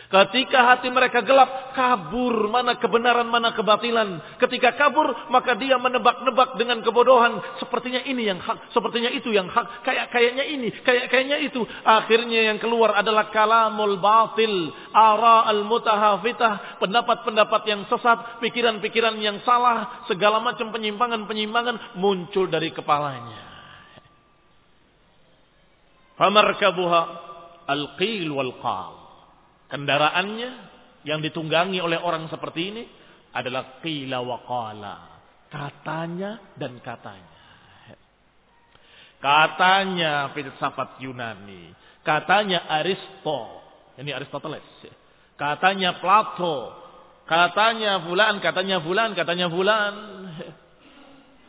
Ketika hati mereka gelap, kabur mana kebenaran, mana kebatilan. Ketika kabur, maka dia menebak-nebak dengan kebodohan. Sepertinya ini yang hak, sepertinya itu yang hak. Kayak kayaknya ini, kayak kayaknya itu. Akhirnya yang keluar adalah kalamul batil, ara al mutahafitah, pendapat-pendapat yang sesat, pikiran-pikiran yang salah, segala macam penyimpangan-penyimpangan muncul dari kepalanya. Famarkabuha al-qil wal-qal kendaraannya yang ditunggangi oleh orang seperti ini adalah qila wa qala. Katanya dan katanya. Katanya filsafat Yunani. Katanya Aristo. Ini Aristoteles. Katanya Plato. Katanya fulan, katanya fulan, katanya fulan.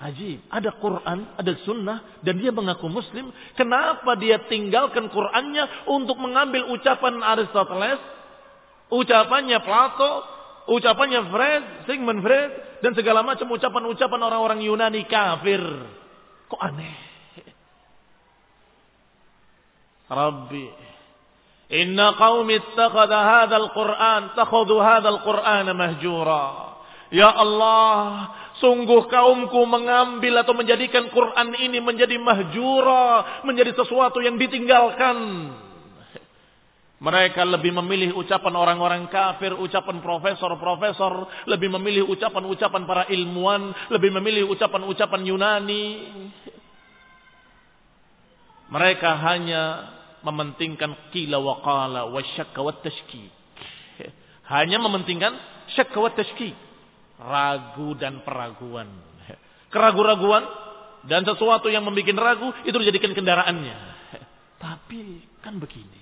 Ajib. Ada Quran, ada sunnah, dan dia mengaku muslim. Kenapa dia tinggalkan Qurannya untuk mengambil ucapan Aristoteles, ucapannya Plato, ucapannya Fred, Sigmund Freud, dan segala macam ucapan-ucapan orang-orang Yunani kafir. Kok aneh? Rabbi, Inna qaumi ittakhadha hadzal Qur'an, takhadhu hadzal Qur'an mahjura. Ya Allah, Sungguh kaumku mengambil atau menjadikan Quran ini menjadi mahjura, menjadi sesuatu yang ditinggalkan. Mereka lebih memilih ucapan orang-orang kafir, ucapan profesor-profesor, lebih memilih ucapan-ucapan para ilmuwan, lebih memilih ucapan-ucapan Yunani. Mereka hanya mementingkan kila wa qala wa syakka wa tashkik. Hanya mementingkan syakka wa tashkik ragu dan peraguan. Keraguan-raguan dan sesuatu yang membuat ragu itu dijadikan kendaraannya. Tapi kan begini.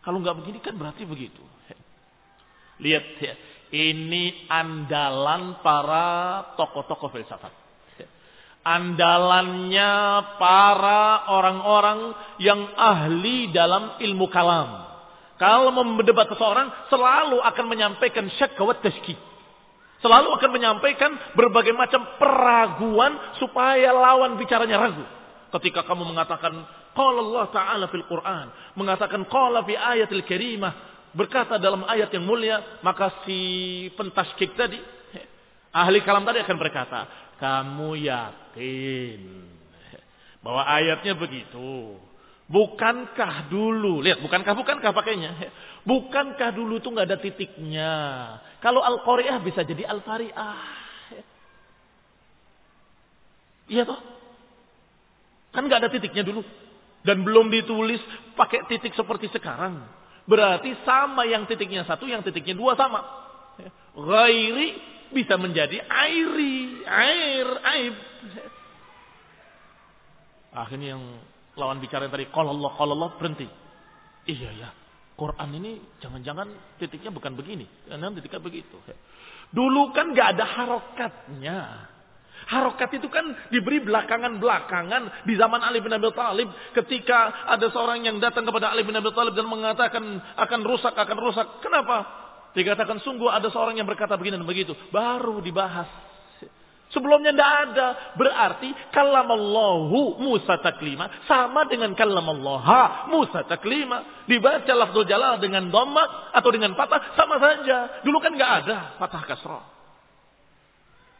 Kalau nggak begini kan berarti begitu. Lihat ya, ini andalan para tokoh-tokoh filsafat. Andalannya para orang-orang yang ahli dalam ilmu kalam. Kalau mendebat seseorang selalu akan menyampaikan syak wa tashkik. Selalu akan menyampaikan berbagai macam peraguan supaya lawan bicaranya ragu. Ketika kamu mengatakan qala Allah taala fil Quran, mengatakan qala fi ayatil karimah, berkata dalam ayat yang mulia, maka si pentaskik tadi, ahli kalam tadi akan berkata, kamu yakin bahwa ayatnya begitu. Bukankah dulu, lihat, bukankah, bukankah pakainya. Bukankah dulu itu nggak ada titiknya. Kalau Al-Qari'ah bisa jadi Al-Fari'ah. Iya toh? Kan nggak ada titiknya dulu. Dan belum ditulis pakai titik seperti sekarang. Berarti sama yang titiknya satu, yang titiknya dua sama. Ghairi bisa menjadi airi, air, aib. Akhirnya yang lawan bicara tadi kalau Allah kalau Allah berhenti. Iya ya. Quran ini jangan-jangan titiknya bukan begini, karena titiknya begitu. Dulu kan nggak ada harokatnya. Harokat itu kan diberi belakangan-belakangan di zaman Ali bin Abi Thalib ketika ada seorang yang datang kepada Ali bin Abi Thalib dan mengatakan akan rusak, akan rusak. Kenapa? Dikatakan sungguh ada seorang yang berkata begini dan begitu. Baru dibahas Sebelumnya tidak ada. Berarti kalamallahu Musa taklima. Sama dengan kalamallaha Musa taklima. Dibaca lafzul jalal dengan domak atau dengan patah. Sama saja. Dulu kan nggak ada patah kasroh.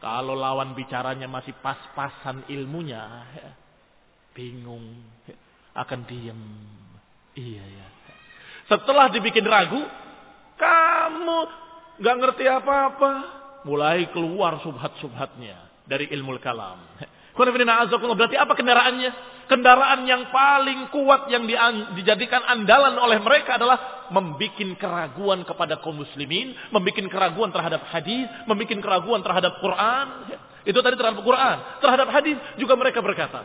Kalau lawan bicaranya masih pas-pasan ilmunya. Bingung. Akan diem. Iya ya. Setelah dibikin ragu. Kamu nggak ngerti apa-apa mulai keluar subhat-subhatnya dari ilmu kalam. Berarti apa kendaraannya? Kendaraan yang paling kuat yang dijadikan andalan oleh mereka adalah membuat keraguan kepada kaum muslimin, membuat keraguan terhadap hadis, membuat keraguan terhadap Quran. Itu tadi terhadap Quran, terhadap hadis juga mereka berkata,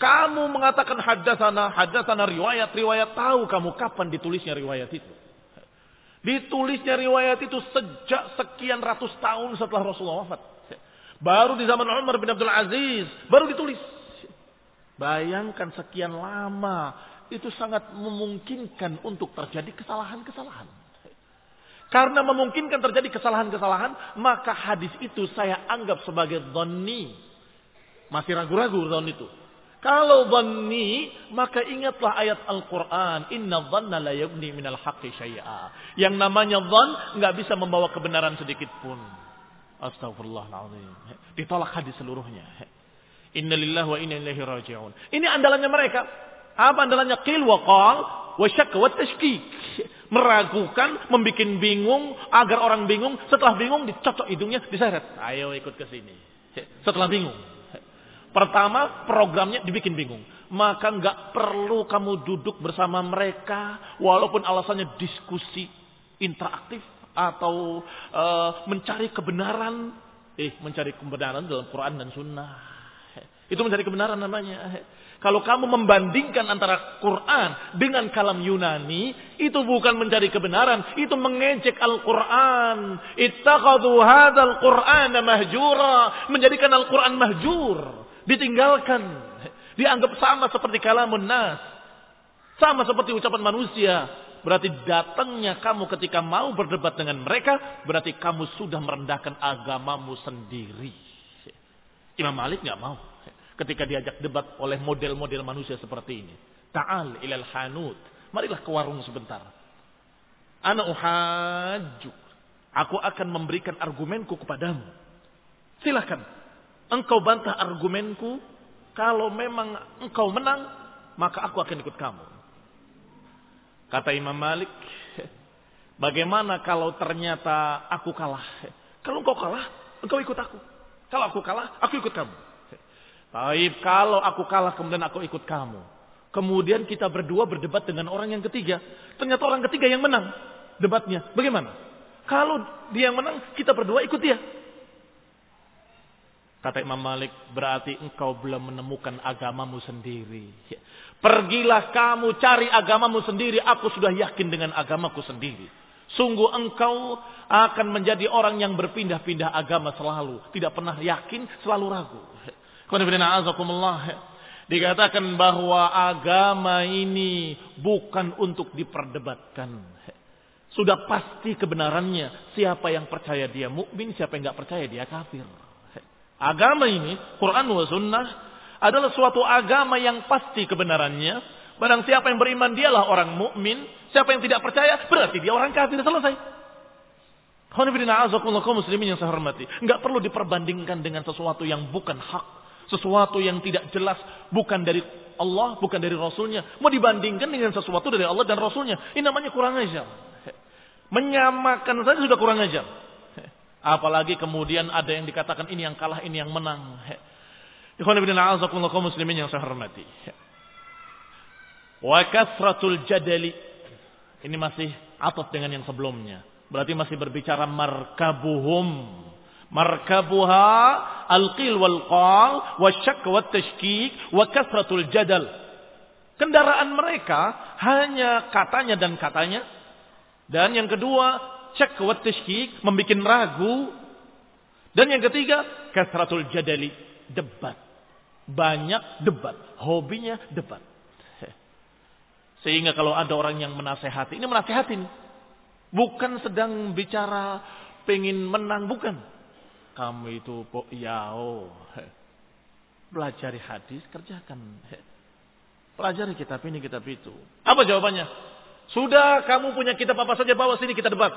kamu mengatakan hadasana, hadasana riwayat, riwayat tahu kamu kapan ditulisnya riwayat itu. Ditulisnya riwayat itu sejak sekian ratus tahun setelah Rasulullah wafat. Baru di zaman Umar bin Abdul Aziz, baru ditulis. Bayangkan sekian lama, itu sangat memungkinkan untuk terjadi kesalahan-kesalahan. Karena memungkinkan terjadi kesalahan-kesalahan, maka hadis itu saya anggap sebagai dhonni. Masih ragu-ragu tahun itu. Kalau dhanni, maka ingatlah ayat Al-Quran. Inna dhanna la yugni minal haqqi syai'a. Yang namanya dhan nggak bisa membawa kebenaran sedikit pun. Astagfirullahaladzim. Ditolak hadis seluruhnya. Inna lillah wa inna ilaihi raji'un. Ini andalannya mereka. Apa andalannya? Qil wa qal wa syak wa tashkik. Meragukan, membuat bingung, agar orang bingung. Setelah bingung, dicocok hidungnya, diseret. Ayo ikut ke sini. Setelah bingung. Pertama, programnya dibikin bingung. Maka nggak perlu kamu duduk bersama mereka, walaupun alasannya diskusi interaktif atau uh, mencari kebenaran. Eh, mencari kebenaran dalam Quran dan Sunnah. Itu mencari kebenaran namanya. Kalau kamu membandingkan antara Quran dengan kalam Yunani, itu bukan mencari kebenaran, itu mengejek Al-Quran. Ittakhadhu hadzal Qur'ana mahjura, menjadikan Al-Quran mahjur ditinggalkan, dianggap sama seperti kalamun nas, sama seperti ucapan manusia. Berarti datangnya kamu ketika mau berdebat dengan mereka, berarti kamu sudah merendahkan agamamu sendiri. Imam Malik nggak mau ketika diajak debat oleh model-model manusia seperti ini. Ta'al ilal hanut. Marilah ke warung sebentar. Ana uhajju. Aku akan memberikan argumenku kepadamu. Silahkan engkau bantah argumenku, kalau memang engkau menang, maka aku akan ikut kamu. Kata Imam Malik, bagaimana kalau ternyata aku kalah? Kalau engkau kalah, engkau ikut aku. Kalau aku kalah, aku ikut kamu. Baik, kalau aku kalah kemudian aku ikut kamu. Kemudian kita berdua berdebat dengan orang yang ketiga. Ternyata orang ketiga yang menang debatnya. Bagaimana? Kalau dia yang menang, kita berdua ikut dia. Kata Imam Malik, berarti engkau belum menemukan agamamu sendiri. Pergilah kamu cari agamamu sendiri, aku sudah yakin dengan agamaku sendiri. Sungguh engkau akan menjadi orang yang berpindah-pindah agama selalu. Tidak pernah yakin, selalu ragu. Dikatakan bahwa agama ini bukan untuk diperdebatkan. Sudah pasti kebenarannya. Siapa yang percaya dia mukmin, siapa yang nggak percaya dia kafir. Agama ini, Quran wa sunnah, adalah suatu agama yang pasti kebenarannya. Barang siapa yang beriman dialah orang mukmin, siapa yang tidak percaya berarti dia orang kafir selesai. muslimin yang saya hormati. Enggak perlu diperbandingkan dengan sesuatu yang bukan hak. Sesuatu yang tidak jelas. Bukan dari Allah, bukan dari Rasulnya. Mau dibandingkan dengan sesuatu dari Allah dan Rasulnya. Ini namanya kurang ajar. Menyamakan saja sudah kurang ajar. Apalagi kemudian ada yang dikatakan ini yang kalah, ini yang menang. Ikhwan ibn kaum muslimin yang saya hormati. Wa kasratul jadali. Ini masih ataf dengan yang sebelumnya. Berarti masih berbicara markabuhum. Markabuha al-qil wal qal wa syak wa tashkik wa kasratul jadal. Kendaraan mereka hanya katanya dan katanya. Dan yang kedua, syak wa tashkik, membuat ragu. Dan yang ketiga, kasratul jadali, debat. Banyak debat. Hobinya debat. Sehingga kalau ada orang yang menasehati, ini menasehatin. Bukan sedang bicara pengen menang, bukan. Kamu itu po yao. Pelajari hadis, kerjakan. Pelajari kitab ini, kitab itu. Apa jawabannya? Sudah kamu punya kitab apa saja bawa sini kita debat.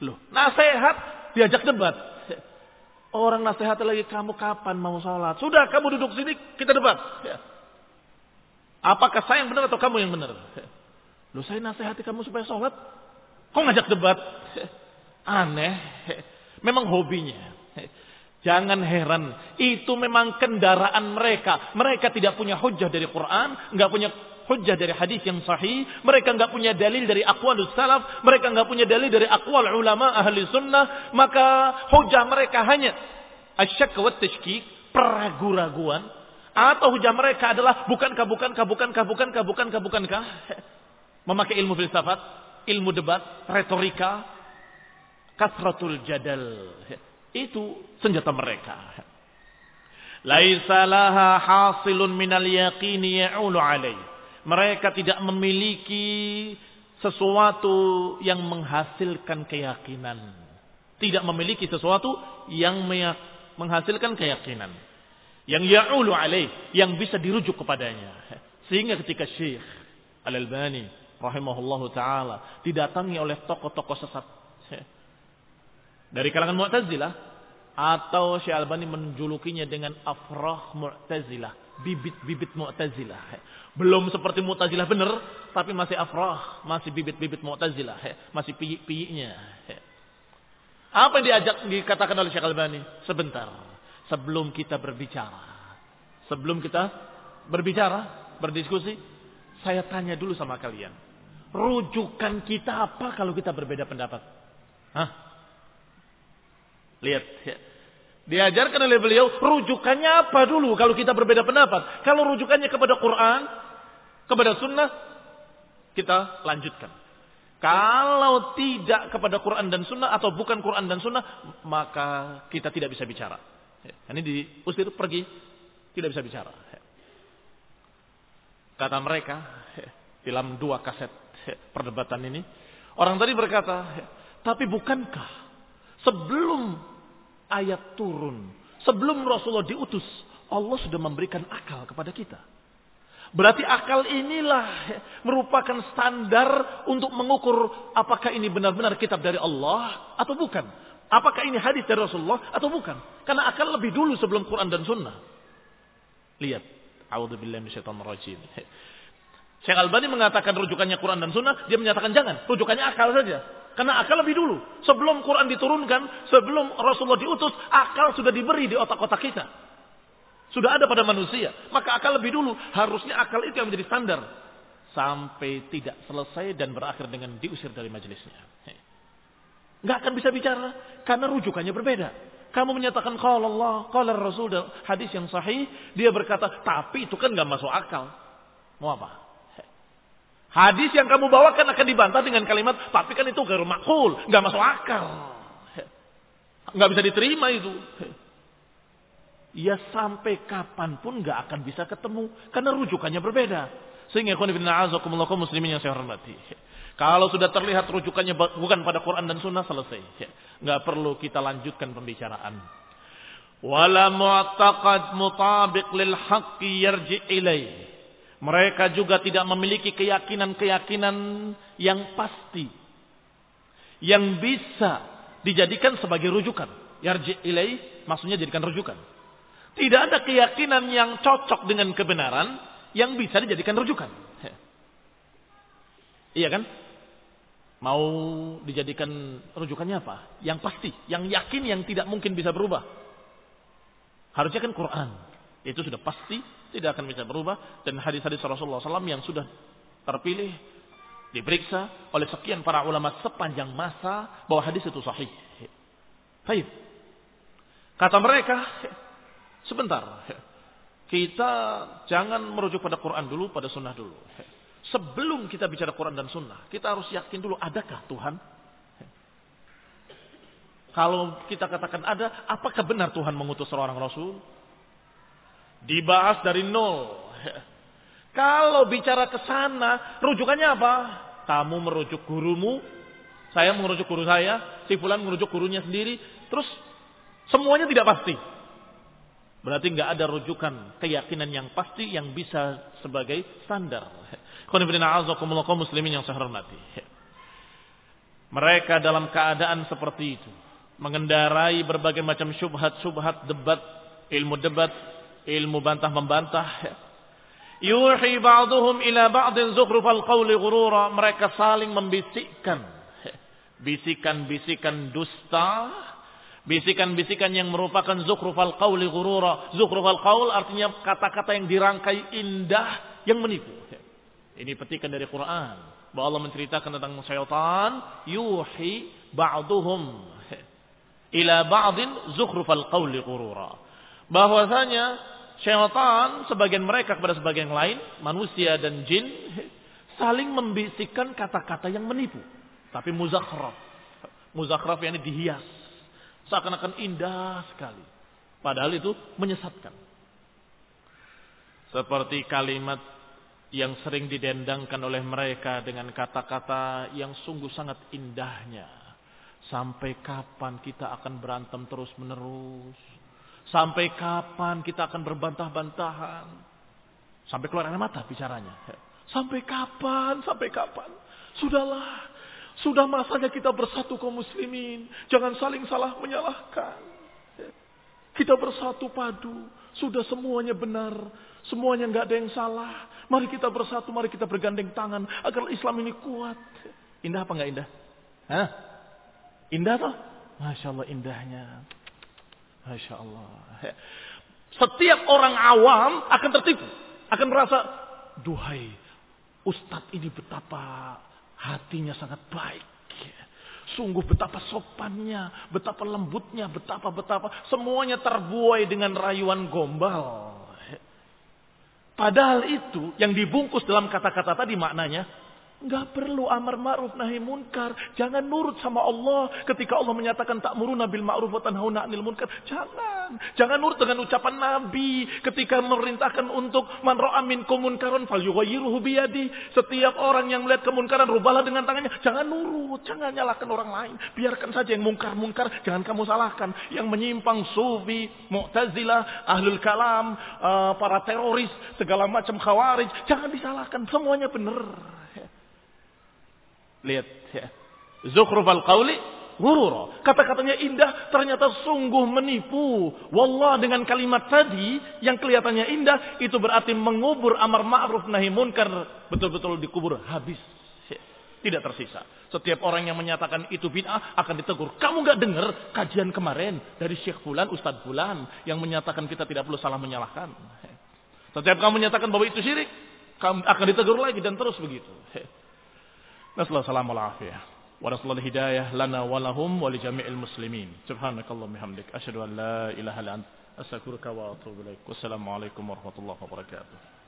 Loh, nasihat diajak debat. Orang nasihat lagi kamu kapan mau sholat? Sudah kamu duduk sini kita debat. Apakah saya yang benar atau kamu yang benar? Lu saya nasihati kamu supaya sholat. Kok ngajak debat? Aneh. Memang hobinya. Jangan heran. Itu memang kendaraan mereka. Mereka tidak punya hujah dari Quran. nggak punya hujah dari hadis yang sahih. Mereka nggak punya dalil dari akwalus salaf. Mereka nggak punya dalil dari akwal ulama ahli sunnah. Maka hujah mereka hanya asyak wa tashkik. Peragu-raguan atau hujah mereka adalah bukankah, bukankah, bukankah, bukankah, bukankah, bukankah. Memakai ilmu filsafat, ilmu debat, retorika, kasratul jadal. Itu senjata mereka. Laisa laha hasilun minal yaqini ya'ulu alaih. Mereka tidak memiliki sesuatu yang menghasilkan keyakinan. Tidak memiliki sesuatu yang menghasilkan keyakinan yang ya'ulu alaih, yang bisa dirujuk kepadanya. Sehingga ketika Syekh Al-Albani rahimahullahu taala didatangi oleh tokoh-tokoh sesat dari kalangan Mu'tazilah atau Syekh Al-Albani menjulukinya dengan afrah Mu'tazilah, bibit-bibit Mu'tazilah. Belum seperti Mu'tazilah benar, tapi masih afrah, masih bibit-bibit Mu'tazilah, masih piyik-piyiknya. Apa yang diajak dikatakan oleh Syekh Al-Albani? Sebentar sebelum kita berbicara. Sebelum kita berbicara, berdiskusi, saya tanya dulu sama kalian. Rujukan kita apa kalau kita berbeda pendapat? Hah? Lihat. Diajarkan oleh beliau, rujukannya apa dulu kalau kita berbeda pendapat? Kalau rujukannya kepada Quran, kepada sunnah, kita lanjutkan. Kalau tidak kepada Quran dan Sunnah atau bukan Quran dan Sunnah, maka kita tidak bisa bicara. Ya, ini diusir pergi, tidak bisa bicara. Ya. Kata mereka, ya, dalam dua kaset perdebatan ini, orang tadi berkata, tapi bukankah sebelum ayat turun, sebelum Rasulullah diutus, Allah sudah memberikan akal kepada kita. Berarti akal inilah merupakan standar untuk mengukur apakah ini benar-benar kitab dari Allah atau bukan. Apakah ini hadis dari Rasulullah atau bukan? Karena akan lebih dulu sebelum Quran dan Sunnah. Lihat. A'udzubillahi rajim. Syekh Albani mengatakan rujukannya Quran dan Sunnah, dia menyatakan jangan, rujukannya akal saja. Karena akal lebih dulu. Sebelum Quran diturunkan, sebelum Rasulullah diutus, akal sudah diberi di otak-otak kita. Sudah ada pada manusia. Maka akal lebih dulu. Harusnya akal itu yang menjadi standar. Sampai tidak selesai dan berakhir dengan diusir dari majelisnya. Nggak akan bisa bicara karena rujukannya berbeda. Kamu menyatakan kalau Allah, kalau Rasul dan hadis yang sahih, dia berkata, tapi itu kan nggak masuk akal. Mau apa? Hadis yang kamu bawakan akan dibantah dengan kalimat, tapi kan itu garu makul, nggak masuk akal. Nggak bisa diterima itu. Ya sampai kapan pun nggak akan bisa ketemu karena rujukannya berbeda. Sehingga ikhwan ibn muslimin yang saya hormati. Kalau sudah terlihat rujukannya bukan pada Quran dan Sunnah selesai. Nggak perlu kita lanjutkan pembicaraan. Wala mu'taqad mutabiq lil haqqi yarji ilaih. Mereka juga tidak memiliki keyakinan-keyakinan yang pasti. Yang bisa dijadikan sebagai rujukan. Yarji ilai maksudnya jadikan rujukan. Tidak ada keyakinan yang cocok dengan kebenaran yang bisa dijadikan rujukan. Iya kan? Mau dijadikan rujukannya apa? Yang pasti, yang yakin, yang tidak mungkin bisa berubah. Harusnya kan Quran. Itu sudah pasti tidak akan bisa berubah. Dan hadis-hadis Rasulullah SAW yang sudah terpilih, diperiksa oleh sekian para ulama sepanjang masa bahwa hadis itu sahih. Baik. Kata mereka, sebentar. Kita jangan merujuk pada Quran dulu, pada sunnah dulu. Sebelum kita bicara Quran dan Sunnah, kita harus yakin dulu adakah Tuhan? Kalau kita katakan ada, apakah benar Tuhan mengutus seorang Rasul? Dibahas dari nol. Kalau bicara ke sana, rujukannya apa? Kamu merujuk gurumu, saya merujuk guru saya, si fulan merujuk gurunya sendiri, terus semuanya tidak pasti. Berarti nggak ada rujukan keyakinan yang pasti yang bisa sebagai standar. muslimin yang saya hormati. Mereka dalam keadaan seperti itu. Mengendarai berbagai macam syubhat-syubhat, debat, ilmu debat, ilmu bantah-membantah. Yuhi ba'duhum ila ba'din zukhrufal qawli ghurura. Mereka saling membisikkan. Bisikan-bisikan dusta. Bisikan-bisikan yang merupakan zukhrufal qawli ghurura. Zukhrufal qawl artinya kata-kata yang dirangkai indah yang menipu. Ini petikan dari Quran. Bahwa Allah menceritakan tentang syaitan. Yuhi ba'duhum ila ba'din zukhrufal qawli ghurura. Bahwasanya syaitan sebagian mereka kepada sebagian lain, manusia dan jin saling membisikkan kata-kata yang menipu. Tapi muzakhraf. Muzakhraf yang dihias. Seakan-akan indah sekali. Padahal itu menyesatkan. Seperti kalimat yang sering didendangkan oleh mereka dengan kata-kata yang sungguh sangat indahnya. Sampai kapan kita akan berantem terus menerus? Sampai kapan kita akan berbantah-bantahan? Sampai keluar air mata bicaranya. Sampai kapan? Sampai kapan? Sudahlah. Sudah masanya kita bersatu kaum muslimin. Jangan saling salah menyalahkan. Kita bersatu padu. Sudah semuanya benar. Semuanya nggak ada yang salah. Mari kita bersatu, mari kita bergandeng tangan agar Islam ini kuat. Indah apa nggak indah? Hah? Indah toh? Masya Allah indahnya. Masya Allah. Setiap orang awam akan tertipu. Akan merasa, duhai, Ustadz ini betapa hatinya sangat baik. Sungguh betapa sopannya, betapa lembutnya, betapa-betapa. Semuanya terbuai dengan rayuan gombal. Padahal itu yang dibungkus dalam kata-kata tadi maknanya Enggak perlu amar ma'ruf nahi munkar. Jangan nurut sama Allah ketika Allah menyatakan tak muru nabil ma'ruf wa 'anil munkar. Jangan. Jangan nurut dengan ucapan Nabi ketika memerintahkan untuk man ra'a minkum munkaran falyughayyiruhu biyadi. Setiap orang yang melihat kemunkaran rubahlah dengan tangannya. Jangan nurut, jangan nyalahkan orang lain. Biarkan saja yang mungkar-mungkar, jangan kamu salahkan. Yang menyimpang sufi, mu'tazilah, ahlul kalam, uh, para teroris, segala macam khawarij, jangan disalahkan. Semuanya benar. Lihat ya. Zukhrufal qawli ghurura. Kata-katanya indah ternyata sungguh menipu. Wallah dengan kalimat tadi yang kelihatannya indah itu berarti mengubur amar ma'ruf nahi munkar betul-betul dikubur habis. Ya. Tidak tersisa. Setiap orang yang menyatakan itu bid'ah akan ditegur. Kamu nggak dengar kajian kemarin dari Syekh Fulan, Ustadz Fulan yang menyatakan kita tidak perlu salah menyalahkan. Ya. Setiap kamu menyatakan bahwa itu syirik, kamu akan ditegur lagi dan terus begitu. نسأل الله السلامة والعافية. ونسأل الله الهداية لنا ولهم ولجميع المسلمين. سبحانك اللهم وبحمدك. أشهد أن لا إله إلا أنت. أستغفرك وأتوب إليك. والسلام عليكم ورحمة الله وبركاته.